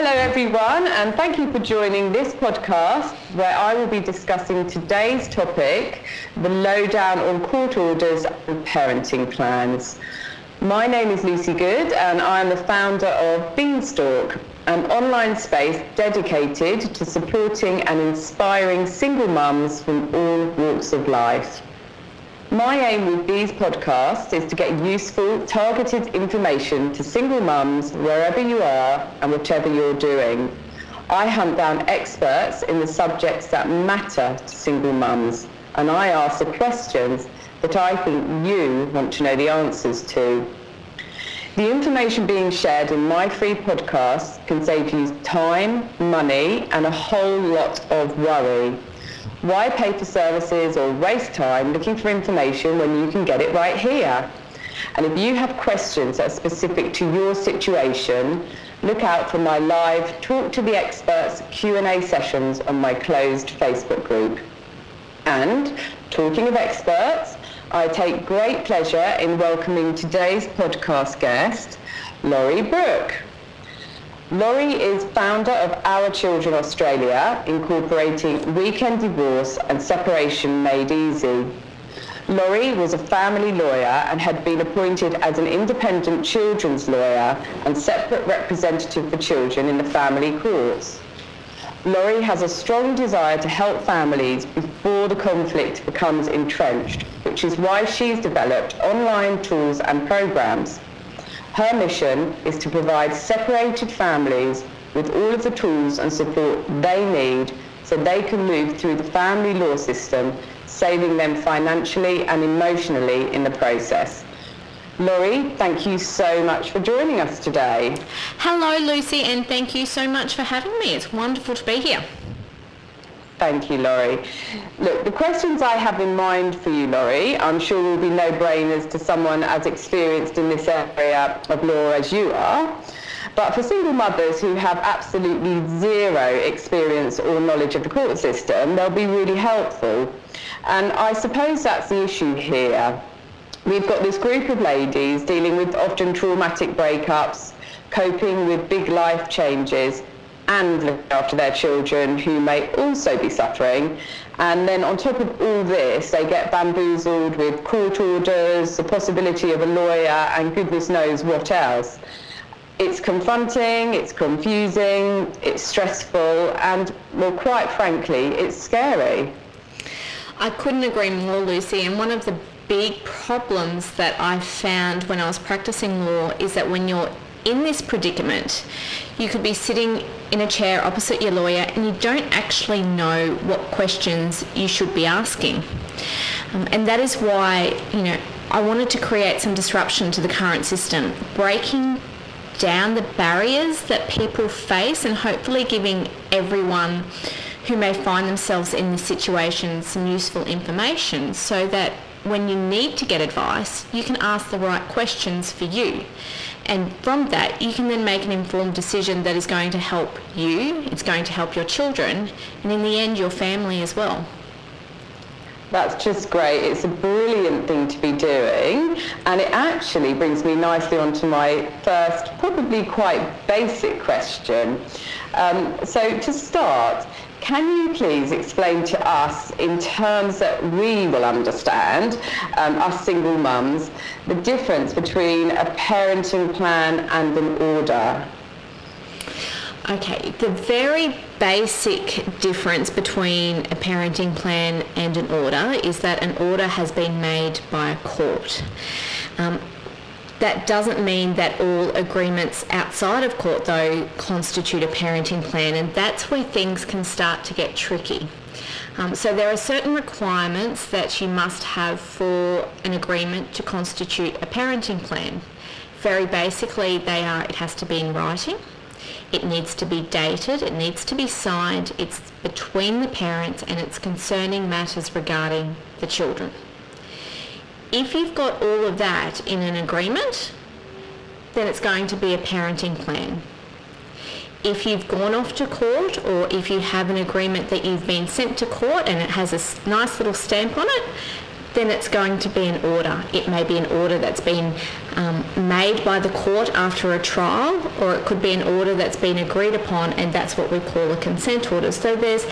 Hello everyone and thank you for joining this podcast where I will be discussing today's topic, the lowdown on court orders and parenting plans. My name is Lucy Good and I am the founder of Beanstalk, an online space dedicated to supporting and inspiring single mums from all walks of life. My aim with these podcasts is to get useful, targeted information to single mums wherever you are and whatever you're doing. I hunt down experts in the subjects that matter to single mums and I ask the questions that I think you want to know the answers to. The information being shared in my free podcast can save you time, money and a whole lot of worry. Why pay for services or waste time looking for information when you can get it right here? And if you have questions that are specific to your situation, look out for my live Talk to the Experts Q&A sessions on my closed Facebook group. And talking of experts, I take great pleasure in welcoming today's podcast guest, Laurie Brooke. Laurie is founder of Our Children Australia, incorporating weekend divorce and separation made easy. Laurie was a family lawyer and had been appointed as an independent children's lawyer and separate representative for children in the family courts. Laurie has a strong desire to help families before the conflict becomes entrenched, which is why she's developed online tools and programs her mission is to provide separated families with all of the tools and support they need so they can move through the family law system, saving them financially and emotionally in the process. Laurie, thank you so much for joining us today. Hello, Lucy, and thank you so much for having me. It's wonderful to be here. Thank you, Laurie. Look, the questions I have in mind for you, Laurie, I'm sure will be no-brainers to someone as experienced in this area of law as you are. But for single mothers who have absolutely zero experience or knowledge of the court system, they'll be really helpful. And I suppose that's the issue here. We've got this group of ladies dealing with often traumatic breakups, coping with big life changes, and look after their children who may also be suffering. And then on top of all this, they get bamboozled with court orders, the possibility of a lawyer, and goodness knows what else. It's confronting, it's confusing, it's stressful, and, well, quite frankly, it's scary. I couldn't agree more, Lucy. And one of the big problems that I found when I was practicing law is that when you're in this predicament, you could be sitting in a chair opposite your lawyer and you don't actually know what questions you should be asking. Um, and that is why, you know, I wanted to create some disruption to the current system, breaking down the barriers that people face and hopefully giving everyone who may find themselves in this situation some useful information so that when you need to get advice, you can ask the right questions for you. And from that, you can then make an informed decision that is going to help you, it's going to help your children, and in the end, your family as well. That's just great. It's a brilliant thing to be doing. And it actually brings me nicely onto my first, probably quite basic question. Um, so to start, can you please explain to us, in terms that we will understand, um, us single mums, the difference between a parenting plan and an order? Okay, the very basic difference between a parenting plan and an order is that an order has been made by a court. Um, that doesn't mean that all agreements outside of court, though, constitute a parenting plan, and that's where things can start to get tricky. Um, so there are certain requirements that you must have for an agreement to constitute a parenting plan. Very basically, they are it has to be in writing, it needs to be dated, it needs to be signed, it's between the parents, and it's concerning matters regarding the children if you've got all of that in an agreement, then it's going to be a parenting plan. If you've gone off to court or if you have an agreement that you've been sent to court and it has a nice little stamp on it, then it's going to be an order. It may be an order that's been um, made by the court after a trial, or it could be an order that's been agreed upon, and that's what we call a consent order. So there's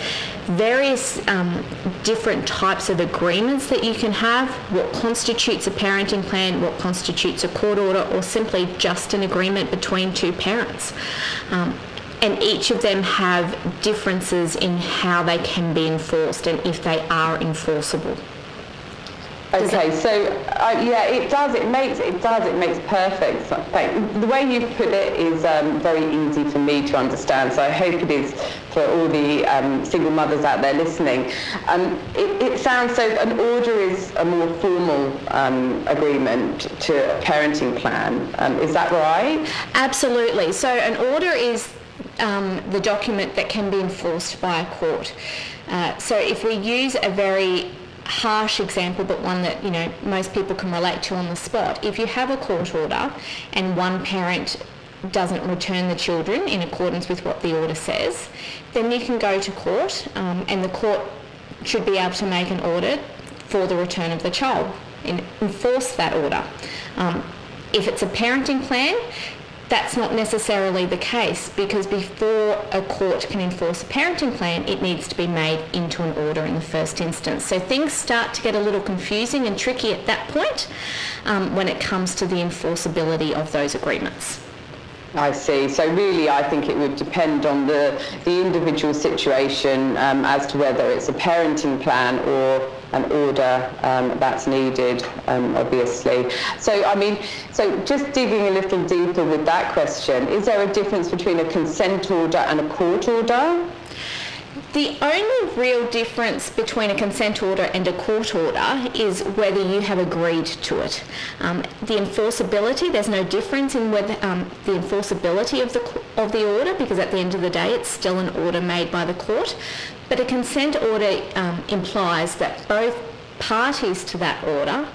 various um, different types of agreements that you can have. What constitutes a parenting plan, what constitutes a court order, or simply just an agreement between two parents. Um, and each of them have differences in how they can be enforced and if they are enforceable. Okay, so uh, yeah, it does. It makes it does. It makes perfect. Sense. The way you put it is um, very easy for me to understand. So I hope it is for all the um, single mothers out there listening. Um, it, it, sounds so. An order is a more formal um, agreement to a parenting plan. Um, is that right? Absolutely. So an order is um, the document that can be enforced by a court. Uh, so if we use a very harsh example, but one that you know most people can relate to on the spot. If you have a court order and one parent doesn't return the children in accordance with what the order says, then you can go to court, um, and the court should be able to make an order for the return of the child and enforce that order. Um, if it's a parenting plan, that's not necessarily the case because before a court can enforce a parenting plan, it needs to be made into an order in the first instance. So things start to get a little confusing and tricky at that point um, when it comes to the enforceability of those agreements. I see. So really, I think it would depend on the, the individual situation um, as to whether it's a parenting plan or an order um, that's needed, um, obviously. So, I mean, so just digging a little deeper with that question, is there a difference between a consent order and a court order? The only real difference between a consent order and a court order is whether you have agreed to it. Um, the enforceability, there's no difference in whether um, the enforceability of the of the order because at the end of the day it's still an order made by the court. But a consent order um, implies that both parties to that order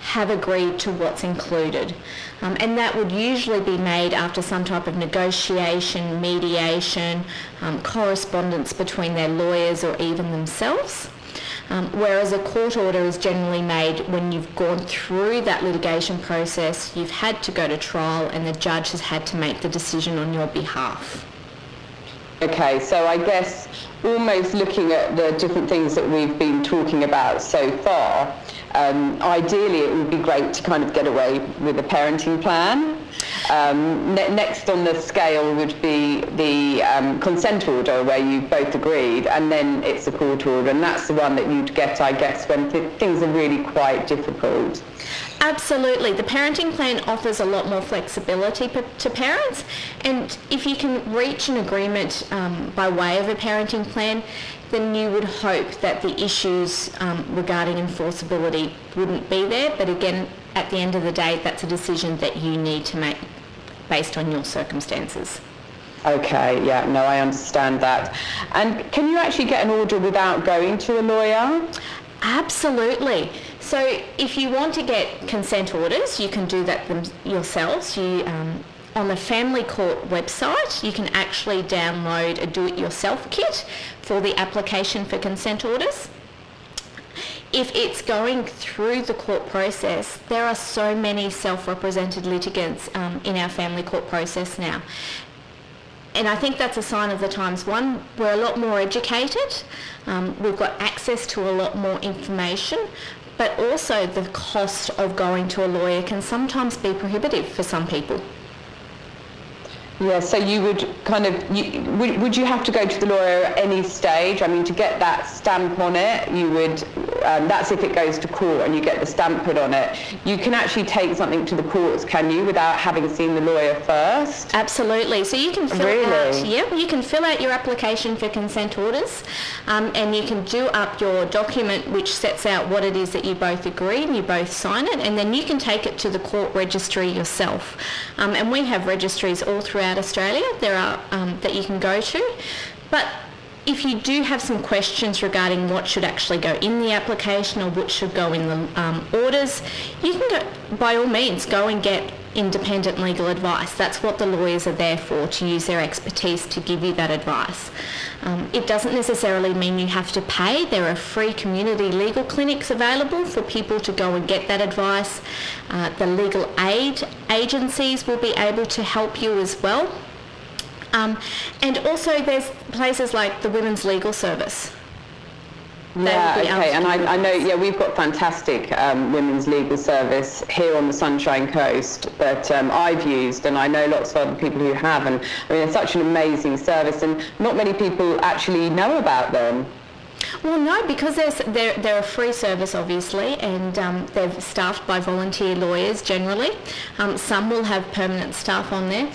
have agreed to what's included. Um, and that would usually be made after some type of negotiation, mediation, um, correspondence between their lawyers or even themselves. Um, whereas a court order is generally made when you've gone through that litigation process, you've had to go to trial and the judge has had to make the decision on your behalf. Okay, so I guess almost looking at the different things that we've been talking about so far, um, ideally it would be great to kind of get away with a parenting plan. Um, ne- next on the scale would be the um, consent order where you both agreed and then it's a court order and that's the one that you'd get I guess when th- things are really quite difficult. Absolutely. The parenting plan offers a lot more flexibility to parents and if you can reach an agreement um, by way of a parenting plan then you would hope that the issues um, regarding enforceability wouldn't be there. But again, at the end of the day, that's a decision that you need to make based on your circumstances. Okay, yeah, no, I understand that. And can you actually get an order without going to a lawyer? Absolutely. So if you want to get consent orders, you can do that them yourselves. You um, on the Family Court website, you can actually download a do-it-yourself kit for the application for consent orders. If it's going through the court process, there are so many self-represented litigants um, in our family court process now. And I think that's a sign of the times. One, we're a lot more educated. Um, we've got access to a lot more information but also the cost of going to a lawyer can sometimes be prohibitive for some people. Yeah, so you would kind of, you, would, would you have to go to the lawyer at any stage? I mean, to get that stamp on it, you would, um, that's if it goes to court and you get the stamp put on it. You can actually take something to the courts, can you, without having seen the lawyer first? Absolutely. So you can fill really? out, yeah, you can fill out your application for consent orders um, and you can do up your document which sets out what it is that you both agree and you both sign it and then you can take it to the court registry yourself. Um, and we have registries all throughout throughout Australia. There are um, that you can go to, but if you do have some questions regarding what should actually go in the application or what should go in the um, orders, you can go, by all means, go and get independent legal advice. That's what the lawyers are there for, to use their expertise to give you that advice. Um, it doesn't necessarily mean you have to pay. There are free community legal clinics available for people to go and get that advice. Uh, the legal aid agencies will be able to help you as well. Um, and also there's places like the Women's Legal Service yeah, okay, and I, I, know, yeah, we've got fantastic um, women's legal service here on the Sunshine Coast that um, I've used, and I know lots of other people who have, and I mean, it's such an amazing service, and not many people actually know about them. Well, no, because they're, they're a free service, obviously, and um, they're staffed by volunteer lawyers generally. Um, some will have permanent staff on there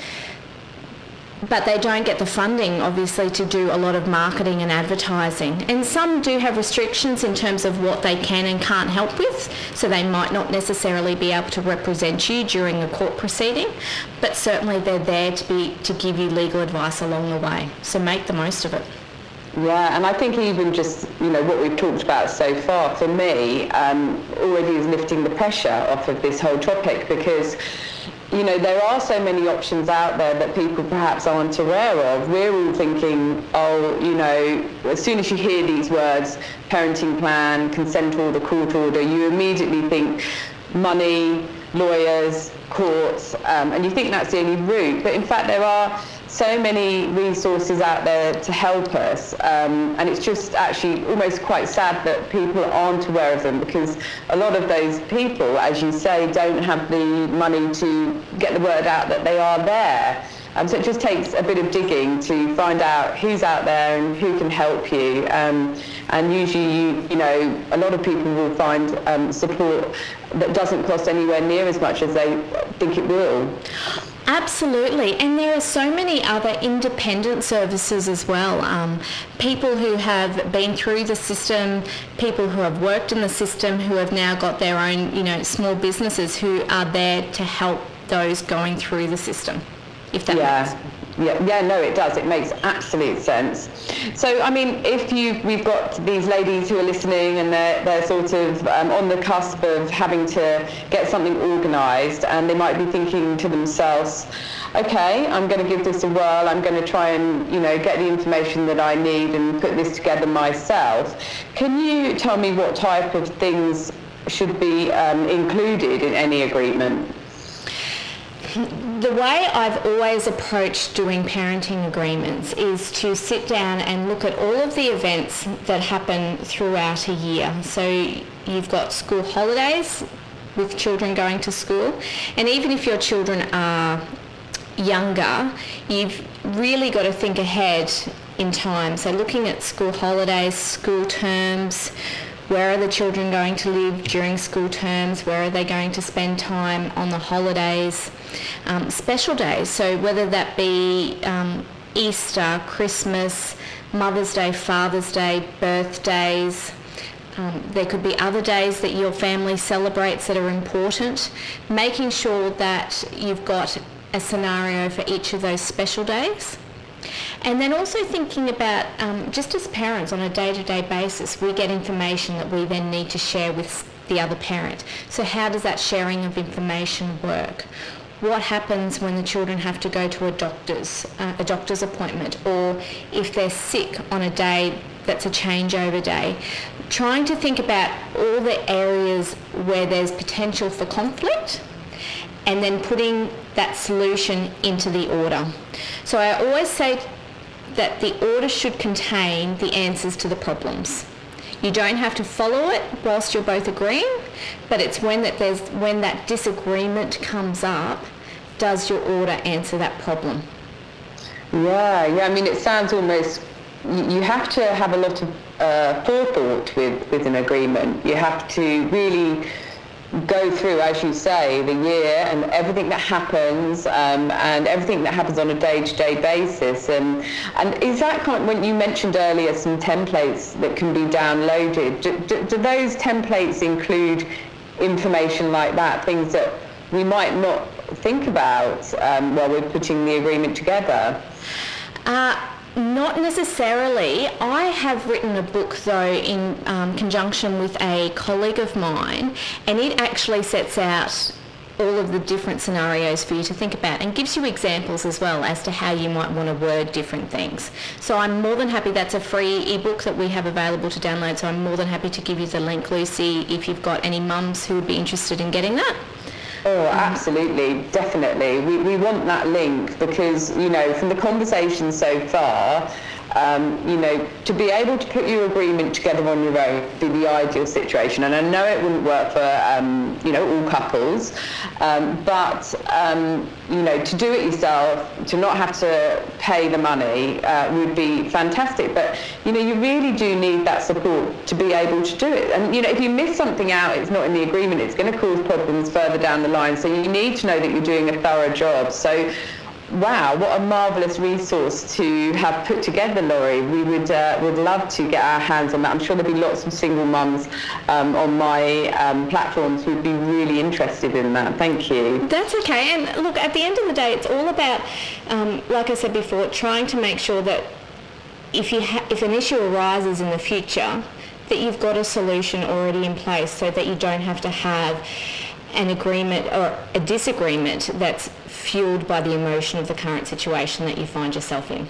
but they don't get the funding obviously to do a lot of marketing and advertising. And some do have restrictions in terms of what they can and can't help with so they might not necessarily be able to represent you during a court proceeding but certainly they're there to be to give you legal advice along the way. So make the most of it. Yeah, and I think even just you know what we've talked about so far for me um, already is lifting the pressure off of this whole topic because you know, there are so many options out there that people perhaps aren't aware of. We're all thinking, oh, you know, as soon as you hear these words, parenting plan, consent order, court order, you immediately think money, lawyers, courts, um, and you think that's the only route. But in fact, there are so many resources out there to help us um, and it's just actually almost quite sad that people aren't aware of them because a lot of those people as you say don't have the money to get the word out that they are there um, so it just takes a bit of digging to find out who's out there and who can help you. Um, and usually, you, you know, a lot of people will find um, support that doesn't cost anywhere near as much as they think it will. Absolutely, and there are so many other independent services as well. Um, people who have been through the system, people who have worked in the system, who have now got their own, you know, small businesses who are there to help those going through the system. If that yeah. makes yeah, yeah, no, it does. It makes absolute sense. So, I mean, if you, we've got these ladies who are listening and they're, they're sort of um, on the cusp of having to get something organised, and they might be thinking to themselves, okay, I'm going to give this a whirl. I'm going to try and, you know, get the information that I need and put this together myself. Can you tell me what type of things should be um, included in any agreement? The way I've always approached doing parenting agreements is to sit down and look at all of the events that happen throughout a year. So you've got school holidays with children going to school, and even if your children are younger, you've really got to think ahead in time. So looking at school holidays, school terms, where are the children going to live during school terms? Where are they going to spend time on the holidays? Um, special days, so whether that be um, Easter, Christmas, Mother's Day, Father's Day, birthdays. Um, there could be other days that your family celebrates that are important. Making sure that you've got a scenario for each of those special days. And then also thinking about, um, just as parents on a day-to-day basis, we get information that we then need to share with the other parent. So how does that sharing of information work? What happens when the children have to go to a doctor's, uh, a doctor's appointment or if they're sick on a day that's a changeover day? Trying to think about all the areas where there's potential for conflict and then putting that solution into the order. So I always say that the order should contain the answers to the problems. You don't have to follow it whilst you're both agreeing, but it's when that there's when that disagreement comes up, does your order answer that problem? Yeah, yeah. I mean, it sounds almost you have to have a lot of uh, forethought with, with an agreement. You have to really go through, as you say, the year and everything that happens um, and everything that happens on a day-to-day basis. And, and is that kind of, when you mentioned earlier some templates that can be downloaded, do, do, do those templates include information like that, things that we might not think about um, while we're putting the agreement together? Uh, not necessarily. I have written a book though in um, conjunction with a colleague of mine and it actually sets out all of the different scenarios for you to think about and gives you examples as well as to how you might want to word different things. So I'm more than happy, that's a free ebook that we have available to download, so I'm more than happy to give you the link, Lucy, if you've got any mums who would be interested in getting that. Oh, absolutely, definitely. We, we want that link because, you know, from the conversation so far, um, you know, to be able to put your agreement together on your own would be the ideal situation. And I know it wouldn't work for, um, you know, all couples, um, but, um, you know, to do it yourself, to not have to pay the money uh, would be fantastic. But, you know, you really do need that support to be able to do it. And, you know, if you miss something out, it's not in the agreement, it's going to cause problems further down the line. So you need to know that you're doing a thorough job. So wow, what a marvellous resource to have put together, Laurie. We would uh, would love to get our hands on that. I'm sure there'll be lots of single mums um, on my um, platforms who'd be really interested in that. Thank you. That's okay. And look, at the end of the day, it's all about, um, like I said before, trying to make sure that if you ha- if an issue arises in the future, that you've got a solution already in place, so that you don't have to have an agreement or a disagreement that's fueled by the emotion of the current situation that you find yourself in.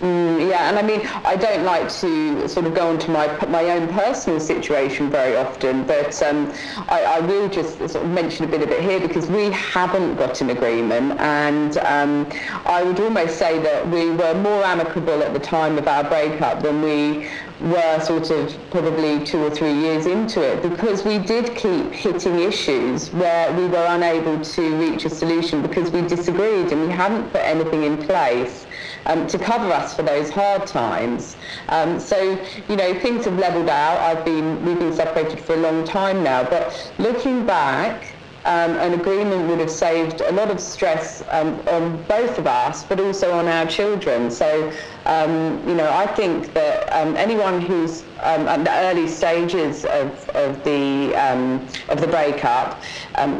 Mm, yeah, and I mean, I don't like to sort of go into my my own personal situation very often, but um, I, I, will just sort of mention a bit of it here because we haven't got an agreement, and um, I would almost say that we were more amicable at the time of our breakup than we were sort of probably two or three years into it because we did keep hitting issues where we were unable to reach a solution because we disagreed and we hadn't put anything in place um, to cover us for those hard times. Um, so, you know, things have leveled out. I've been, we've been separated for a long time now, but looking back, um, an agreement would have saved a lot of stress um, on both of us, but also on our children. So, um, you know, I think that um, anyone who's um, at the early stages of, of the um, of the breakup,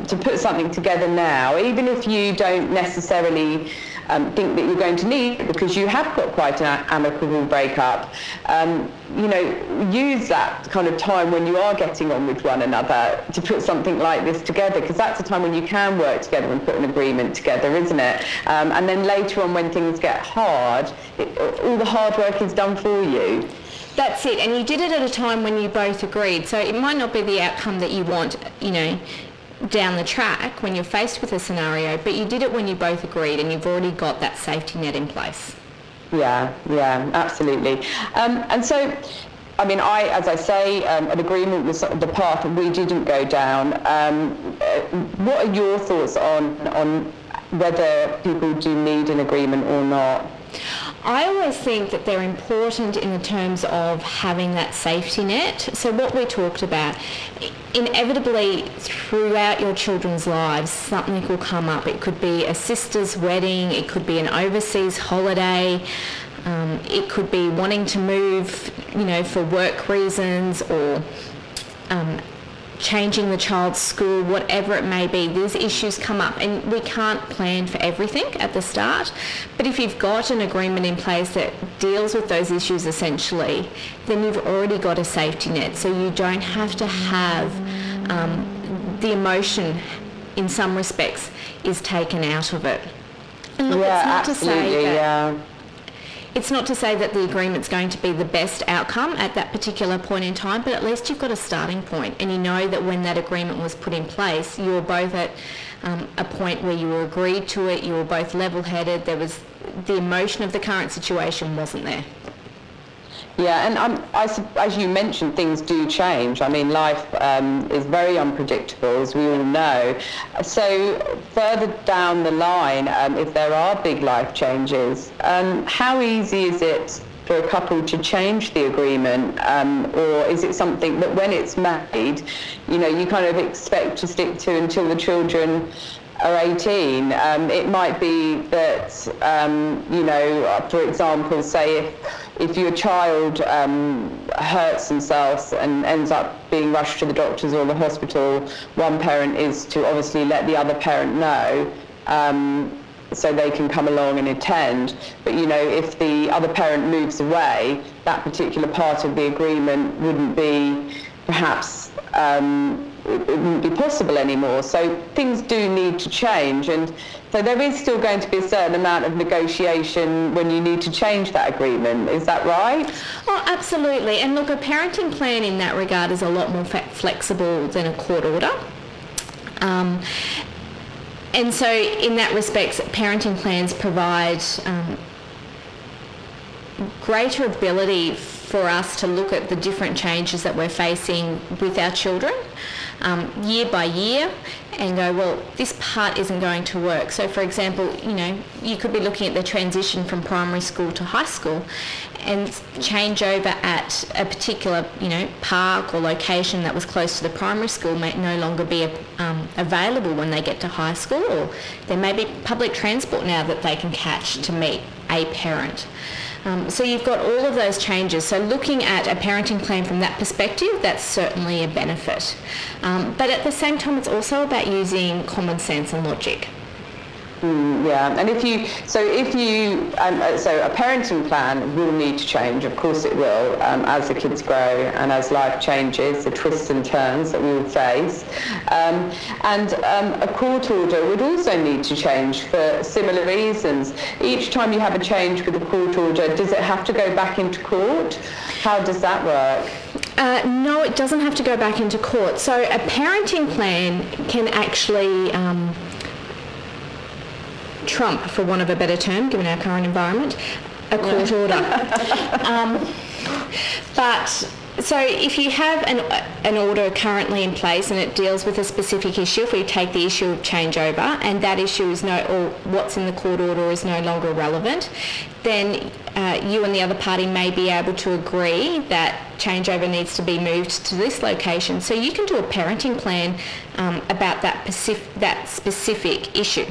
to put something together now, even if you don't necessarily um, think that you're going to need because you have got quite an amicable breakup. Um, you know, use that kind of time when you are getting on with one another to put something like this together because that's a time when you can work together and put an agreement together, isn't it? Um, and then later on when things get hard, it, all the hard work is done for you. That's it, and you did it at a time when you both agreed. So it might not be the outcome that you want, you know, down the track when you're faced with a scenario, but you did it when you both agreed and you've already got that safety net in place. Yeah, yeah, absolutely. Um, and so, I mean, I, as I say, um, an agreement was the path we didn't go down. Um, uh, what are your thoughts on on whether people do need an agreement or not? I always think that they're important in the terms of having that safety net. So what we talked about, inevitably throughout your children's lives, something will come up. It could be a sister's wedding, it could be an overseas holiday, um, it could be wanting to move, you know, for work reasons or um, changing the child's school, whatever it may be, these issues come up and we can't plan for everything at the start. But if you've got an agreement in place that deals with those issues essentially, then you've already got a safety net. So you don't have to have um, the emotion in some respects is taken out of it. And look, yeah, it's not absolutely, to say that yeah it's not to say that the agreement's going to be the best outcome at that particular point in time, but at least you've got a starting point and you know that when that agreement was put in place, you were both at um, a point where you were agreed to it, you were both level-headed, there was the emotion of the current situation wasn't there. Yeah, and um, I, as you mentioned, things do change. I mean, life um, is very unpredictable, as we all know. So further down the line, um, if there are big life changes, um, how easy is it for a couple to change the agreement, um, or is it something that when it's made, you know, you kind of expect to stick to until the children are 18? Um, it might be that, you know, for example, say if if your child um, hurts themselves and ends up being rushed to the doctors or the hospital, one parent is to obviously let the other parent know um, so they can come along and attend. But you know, if the other parent moves away, that particular part of the agreement wouldn't be perhaps um, it, wouldn't be possible anymore. So things do need to change, and so there is still going to be a certain amount of negotiation when you need to change that agreement. Is that right? Oh, absolutely. And look, a parenting plan in that regard is a lot more flexible than a court order. Um, and so in that respect, parenting plans provide um, greater ability for us to look at the different changes that we're facing with our children um, year by year and go, well, this part isn't going to work. So, for example, you know, you could be looking at the transition from primary school to high school and change over at a particular, you know, park or location that was close to the primary school may no longer be um, available when they get to high school or there may be public transport now that they can catch to meet a parent. Um, so you've got all of those changes. So looking at a parenting plan from that perspective, that's certainly a benefit. Um, but at the same time, it's also about using common sense and logic. Mm, yeah, and if you so if you um, uh, so a parenting plan will need to change. Of course, it will um, as the kids grow and as life changes, the twists and turns that we will face. Um, and um, a court order would also need to change for similar reasons. Each time you have a change with a court order, does it have to go back into court? How does that work? Uh, no, it doesn't have to go back into court. So a parenting plan can actually um, trump, for want of a better term, given our current environment, a court order. um, but so if you have an, an order currently in place and it deals with a specific issue, if we take the issue of changeover and that issue is no, or what's in the court order is no longer relevant, then uh, you and the other party may be able to agree that changeover needs to be moved to this location. So you can do a parenting plan um, about that, that specific issue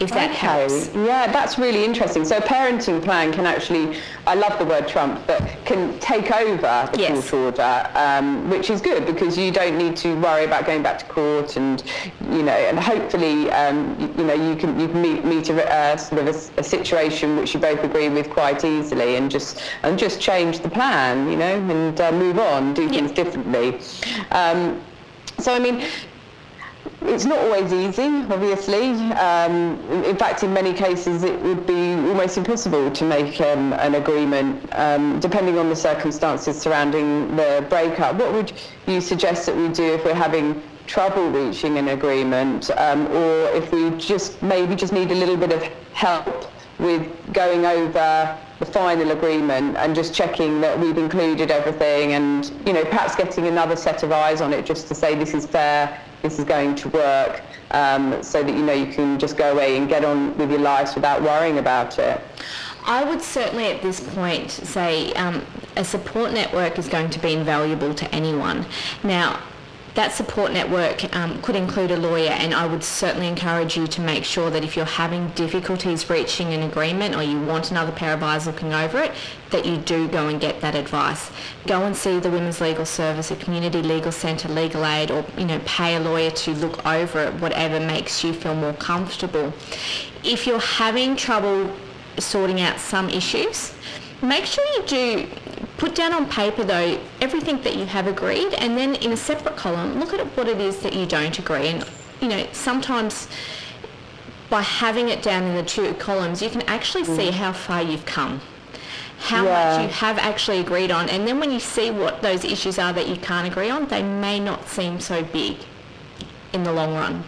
if that okay. helps. Yeah, that's really interesting. So a parenting plan can actually, I love the word trump, but can take over the yes. court order, um, which is good because you don't need to worry about going back to court and, you know, and hopefully, um, you, you, know, you can, you can meet, meet a, uh, sort of a, a, situation which you both agree with quite easily and just, and just change the plan, you know, and uh, move on, do things yep. differently. Um, so, I mean, it's not always easy, obviously. Um, in fact, in many cases, it would be almost impossible to make um, an agreement, um, depending on the circumstances surrounding the breakup. What would you suggest that we do if we're having trouble reaching an agreement, um, or if we just maybe just need a little bit of help with going over the final agreement and just checking that we've included everything and you know perhaps getting another set of eyes on it just to say this is fair this is going to work um, so that you know you can just go away and get on with your lives without worrying about it. I would certainly at this point say um, a support network is going to be invaluable to anyone. Now, that support network um, could include a lawyer and I would certainly encourage you to make sure that if you're having difficulties reaching an agreement or you want another pair of eyes looking over it, that you do go and get that advice. Go and see the Women's Legal Service, a community legal centre, legal aid or you know pay a lawyer to look over it, whatever makes you feel more comfortable. If you're having trouble sorting out some issues, make sure you do put down on paper though everything that you have agreed and then in a separate column look at what it is that you don't agree and you know sometimes by having it down in the two columns you can actually mm. see how far you've come how yeah. much you have actually agreed on and then when you see what those issues are that you can't agree on they may not seem so big in the long run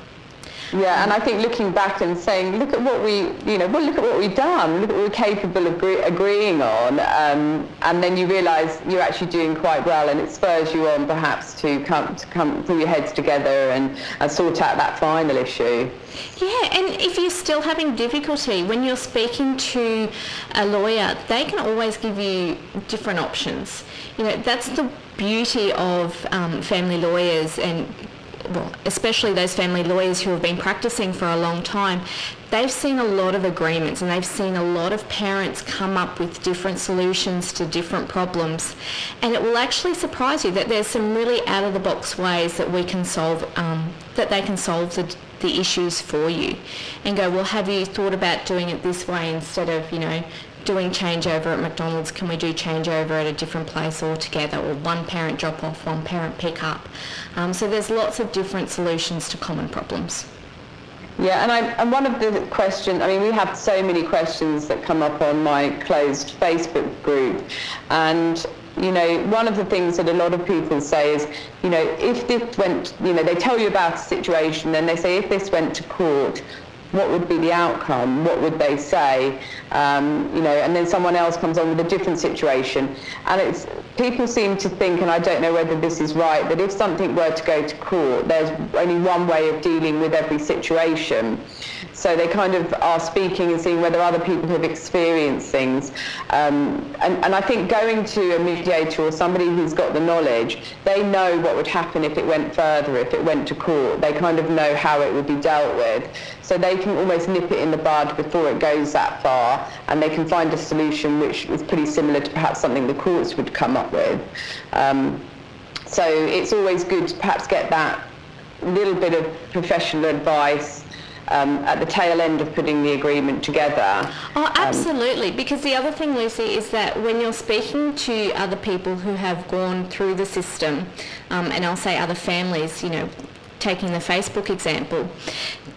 yeah, and I think looking back and saying, look at what we, you know, well, look at what we've done, look at what we're capable of agree- agreeing on, um, and then you realise you're actually doing quite well, and it spurs you on perhaps to come to come pull your heads together and, and sort out that final issue. Yeah, and if you're still having difficulty when you're speaking to a lawyer, they can always give you different options. You know, that's the beauty of um, family lawyers and well, especially those family lawyers who have been practicing for a long time, they've seen a lot of agreements and they've seen a lot of parents come up with different solutions to different problems. And it will actually surprise you that there's some really out of the box ways that we can solve, um, that they can solve the, the issues for you. And go, well, have you thought about doing it this way instead of, you know, doing changeover at McDonald's, can we do changeover at a different place altogether, or one parent drop off, one parent pick up? Um, so there's lots of different solutions to common problems. Yeah, and, I, and one of the questions, I mean, we have so many questions that come up on my closed Facebook group, and you know, one of the things that a lot of people say is, you know, if this went, you know, they tell you about a situation, then they say if this went to court, what would be the outcome? What would they say? Um, you know, and then someone else comes on with a different situation. And it's people seem to think, and I don't know whether this is right, that if something were to go to court, there's only one way of dealing with every situation. So they kind of are speaking and seeing whether other people have experienced things. Um, and, and I think going to a mediator or somebody who's got the knowledge, they know what would happen if it went further, if it went to court. They kind of know how it would be dealt with. So they can almost nip it in the bud before it goes that far and they can find a solution which is pretty similar to perhaps something the courts would come up with. Um, so it's always good to perhaps get that little bit of professional advice um, at the tail end of putting the agreement together. Oh, absolutely. Um, because the other thing, Lucy, is that when you're speaking to other people who have gone through the system, um, and I'll say other families, you know, taking the Facebook example,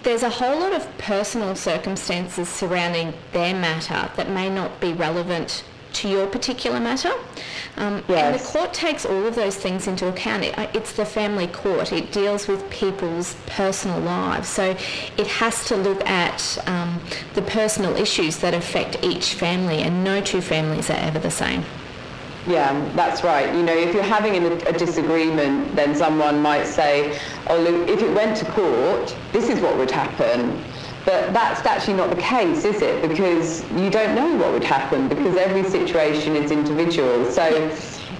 there's a whole lot of personal circumstances surrounding their matter that may not be relevant to your particular matter. Um, yes. And the court takes all of those things into account. It, it's the family court. It deals with people's personal lives. So it has to look at um, the personal issues that affect each family, and no two families are ever the same. Yeah, that's right. You know, if you're having a, a, disagreement, then someone might say, oh, look, if it went to court, this is what would happen. But that's actually not the case, is it? Because you don't know what would happen because every situation is individual. So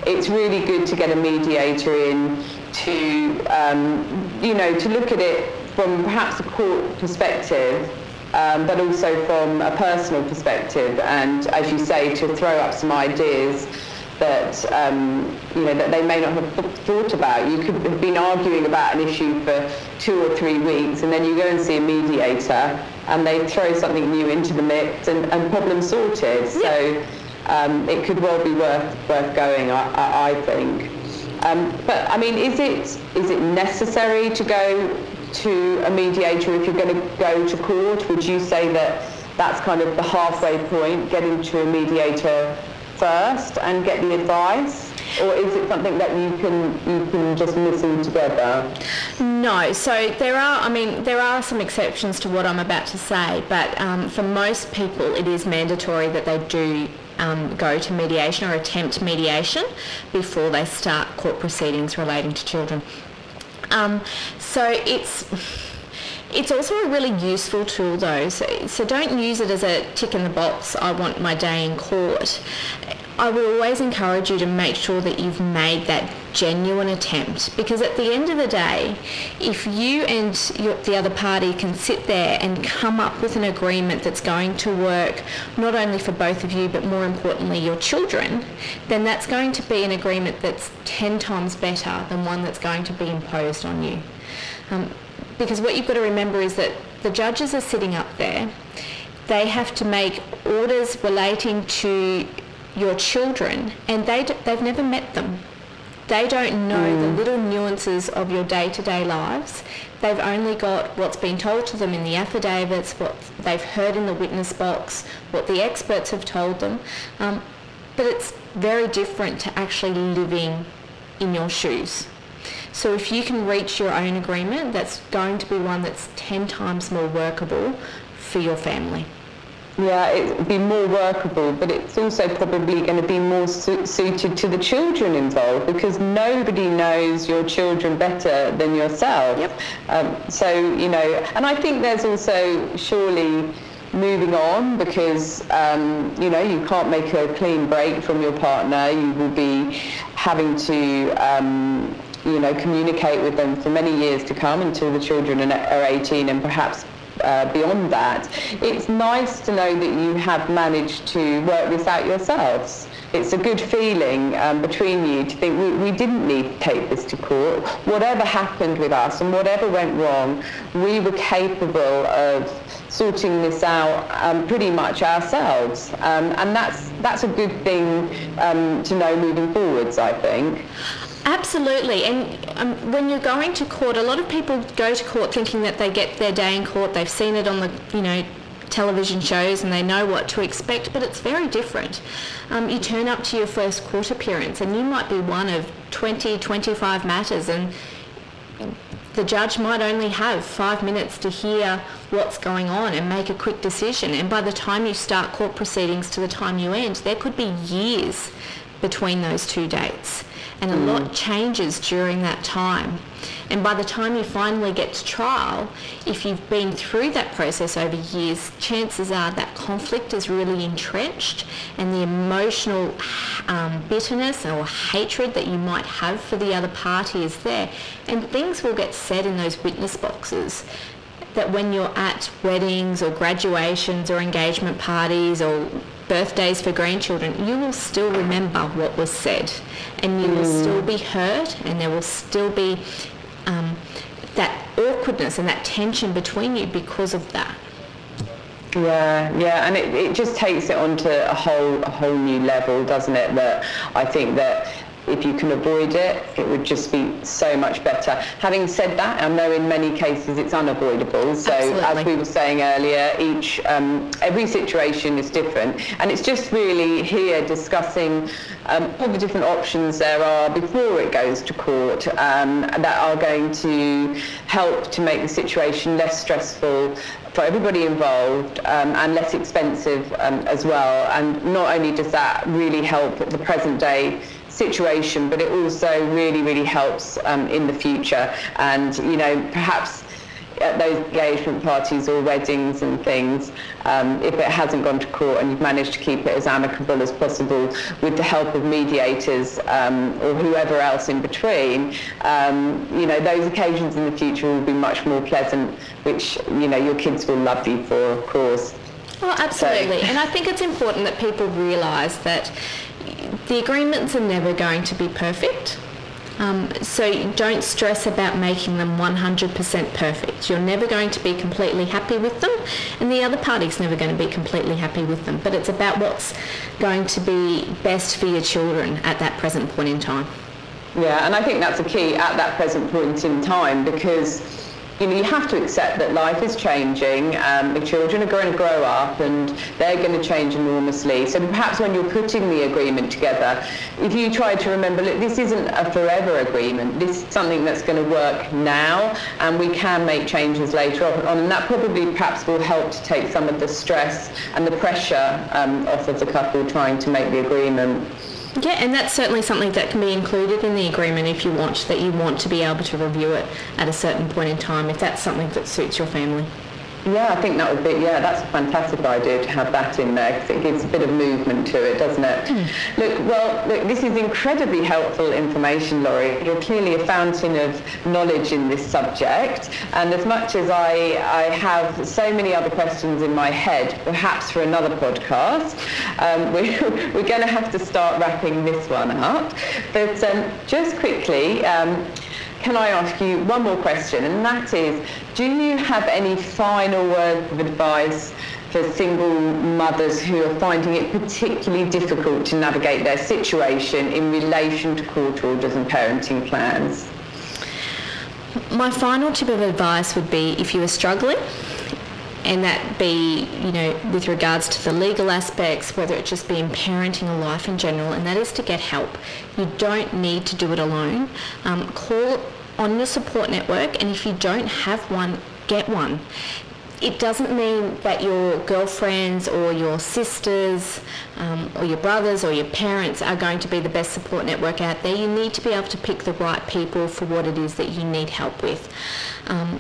it's really good to get a mediator in to, um, you know, to look at it from perhaps a court perspective um, but also from a personal perspective and, as you say, to throw up some ideas that um, you know that they may not have thought about. You could have been arguing about an issue for two or three weeks, and then you go and see a mediator, and they throw something new into the mix, and, and problem sorted. Yeah. So um, it could well be worth worth going, I, I think. Um, but I mean, is it is it necessary to go to a mediator if you're going to go to court? Would you say that that's kind of the halfway point, getting to a mediator first and get the advice? Or is it something that you can you can just listen together? No. So there are, I mean, there are some exceptions to what I'm about to say, but um, for most people, it is mandatory that they do um, go to mediation or attempt mediation before they start court proceedings relating to children. Um, so it's it's also a really useful tool though, so, so don't use it as a tick in the box, I want my day in court. I would always encourage you to make sure that you've made that genuine attempt because at the end of the day, if you and your, the other party can sit there and come up with an agreement that's going to work not only for both of you but more importantly your children, then that's going to be an agreement that's 10 times better than one that's going to be imposed on you. Um, because what you've got to remember is that the judges are sitting up there. They have to make orders relating to your children and they d- they've never met them. They don't know mm. the little nuances of your day-to-day lives. They've only got what's been told to them in the affidavits, what they've heard in the witness box, what the experts have told them. Um, but it's very different to actually living in your shoes. So if you can reach your own agreement, that's going to be one that's 10 times more workable for your family. Yeah, it would be more workable, but it's also probably going to be more su- suited to the children involved because nobody knows your children better than yourself. Yep. Um, so, you know, and I think there's also surely moving on because um, you know you can't make a clean break from your partner. You will be having to um, you know, communicate with them for many years to come until the children are 18 and perhaps uh, beyond that. It's nice to know that you have managed to work this out yourselves it's a good feeling um, between you to think we, we didn't need to take this to court. Whatever happened with us and whatever went wrong, we were capable of sorting this out um, pretty much ourselves. Um, and that's, that's a good thing um, to know moving forwards, I think. Absolutely, and um, when you're going to court, a lot of people go to court thinking that they get their day in court. They've seen it on the, you know, television shows and they know what to expect, but it's very different. Um, you turn up to your first court appearance and you might be one of 20, 25 matters and the judge might only have five minutes to hear what's going on and make a quick decision. And by the time you start court proceedings to the time you end, there could be years between those two dates and a mm. lot changes during that time. And by the time you finally get to trial, if you've been through that process over years, chances are that conflict is really entrenched and the emotional um, bitterness or hatred that you might have for the other party is there. And things will get said in those witness boxes that when you're at weddings or graduations or engagement parties or birthdays for grandchildren, you will still remember what was said and you mm. will still be hurt and there will still be um, that awkwardness and that tension between you because of that. Yeah, yeah, and it, it just takes it onto a whole a whole new level, doesn't it? That I think that if you can avoid it, it would just be so much better. Having said that, I know in many cases it's unavoidable. So Absolutely. as we were saying earlier, each um, every situation is different, and it's just really here discussing um, all the different options there are before it goes to court um, that are going to help to make the situation less stressful for everybody involved um, and less expensive um, as well. And not only does that really help the present day situation, but it also really, really helps um, in the future. And, you know, perhaps at those engagement parties or weddings and things, um, if it hasn't gone to court and you've managed to keep it as amicable as possible with the help of mediators um, or whoever else in between, um, you know, those occasions in the future will be much more pleasant, which, you know, your kids will love you for, of course. Well, absolutely. So. And I think it's important that people realise that the agreements are never going to be perfect. Um, so don't stress about making them 100% perfect. You're never going to be completely happy with them, and the other party's never going to be completely happy with them. But it's about what's going to be best for your children at that present point in time. Yeah, and I think that's a key at that present point in time because you know, you have to accept that life is changing. Um, the children are going to grow up and they're going to change enormously. So perhaps when you're putting the agreement together, if you try to remember, look, this isn't a forever agreement. This is something that's going to work now and we can make changes later on. And that probably perhaps will help to take some of the stress and the pressure um, off of the couple trying to make the agreement. Yeah, and that's certainly something that can be included in the agreement if you want, that you want to be able to review it at a certain point in time, if that's something that suits your family. Yeah, I think that would be, yeah, that's a fantastic idea to have that in there because it gives a bit of movement to it, doesn't it? Mm. Look, well, look, this is incredibly helpful information, Laurie. You're clearly a fountain of knowledge in this subject. And as much as I, I have so many other questions in my head, perhaps for another podcast, um, we, we're going to have to start wrapping this one up. But um, just quickly, um, can I ask you one more question? And that is, do you have any final words of advice for single mothers who are finding it particularly difficult to navigate their situation in relation to court orders and parenting plans? My final tip of advice would be if you are struggling, and that be, you know, with regards to the legal aspects, whether it just be in parenting or life in general, and that is to get help. You don't need to do it alone. Um, call on your support network, and if you don't have one, get one. It doesn't mean that your girlfriends or your sisters um, or your brothers or your parents are going to be the best support network out there. You need to be able to pick the right people for what it is that you need help with. Um,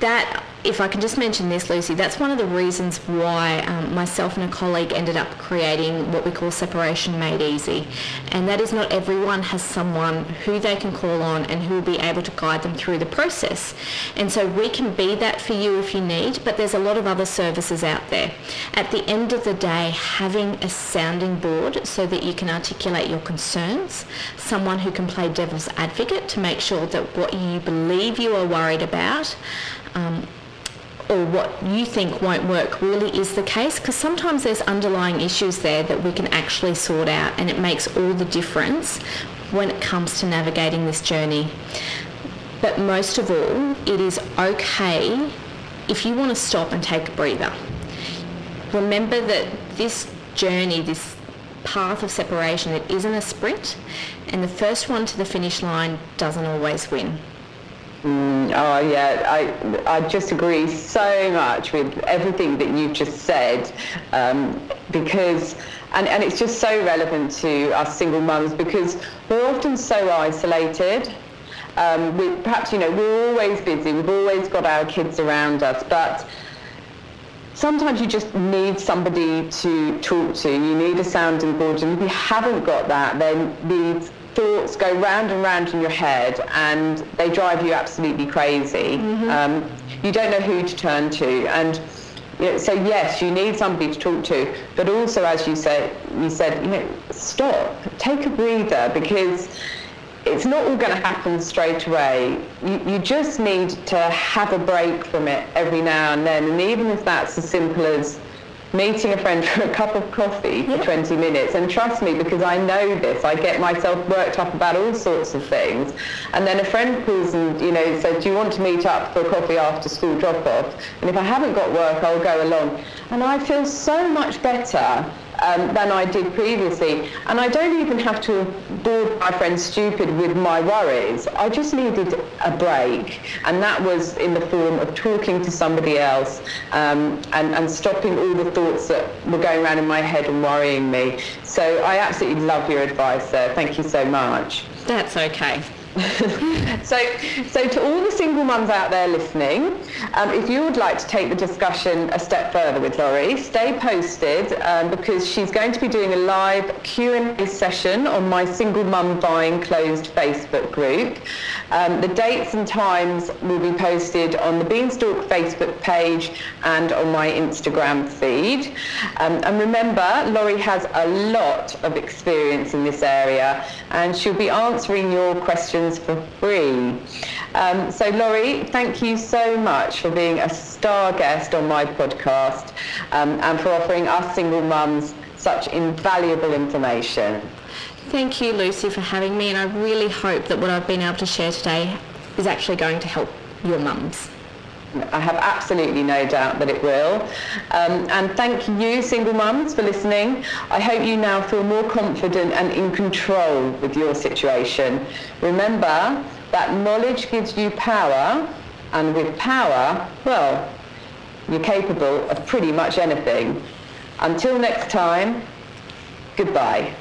that if I can just mention this, Lucy, that's one of the reasons why um, myself and a colleague ended up creating what we call Separation Made Easy. And that is not everyone has someone who they can call on and who will be able to guide them through the process. And so we can be that for you if you need, but there's a lot of other services out there. At the end of the day, having a sounding board so that you can articulate your concerns, someone who can play devil's advocate to make sure that what you believe you are worried about um, or what you think won't work really is the case because sometimes there's underlying issues there that we can actually sort out and it makes all the difference when it comes to navigating this journey. But most of all, it is okay if you want to stop and take a breather. Remember that this journey, this path of separation, it isn't a sprint and the first one to the finish line doesn't always win. Mm, oh yeah, I I just agree so much with everything that you've just said, um, because and, and it's just so relevant to us single mums because we're often so isolated. Um, we, perhaps you know we're always busy, we've always got our kids around us, but sometimes you just need somebody to talk to. You need a sounding board, and if you haven't got that, then these thoughts go round and round in your head and they drive you absolutely crazy. Mm-hmm. Um, you don't know who to turn to. And you know, so yes, you need somebody to talk to, but also as you said, you said, you know, stop, take a breather because it's not all going to happen straight away. You, you just need to have a break from it every now and then. And even if that's as simple as meeting a friend for a cup of coffee for 20 minutes. And trust me, because I know this, I get myself worked up about all sorts of things. And then a friend calls and, you know, says, do you want to meet up for a coffee after school drop-off? And if I haven't got work, I'll go along. And I feel so much better um, than I did previously. And I don't even have to bore my friends stupid with my worries. I just needed a break. And that was in the form of talking to somebody else um, and, and stopping all the thoughts that were going around in my head and worrying me. So I absolutely love your advice there. Thank you so much. That's okay. So, so to all the single mums out there listening, um, if you would like to take the discussion a step further with Laurie, stay posted um, because she's going to be doing a live Q&A session on my Single Mum Buying Closed Facebook group. Um, the dates and times will be posted on the Beanstalk Facebook page and on my Instagram feed. Um, and remember, Laurie has a lot of experience in this area and she'll be answering your questions for free. Um, so Laurie, thank you so much for being a star guest on my podcast um, and for offering us single mums such invaluable information. Thank you, Lucy, for having me, and I really hope that what I've been able to share today is actually going to help your mums. I have absolutely no doubt that it will. Um, and thank you, single mums, for listening. I hope you now feel more confident and in control with your situation. Remember that knowledge gives you power, and with power, well, you're capable of pretty much anything. Until next time, goodbye.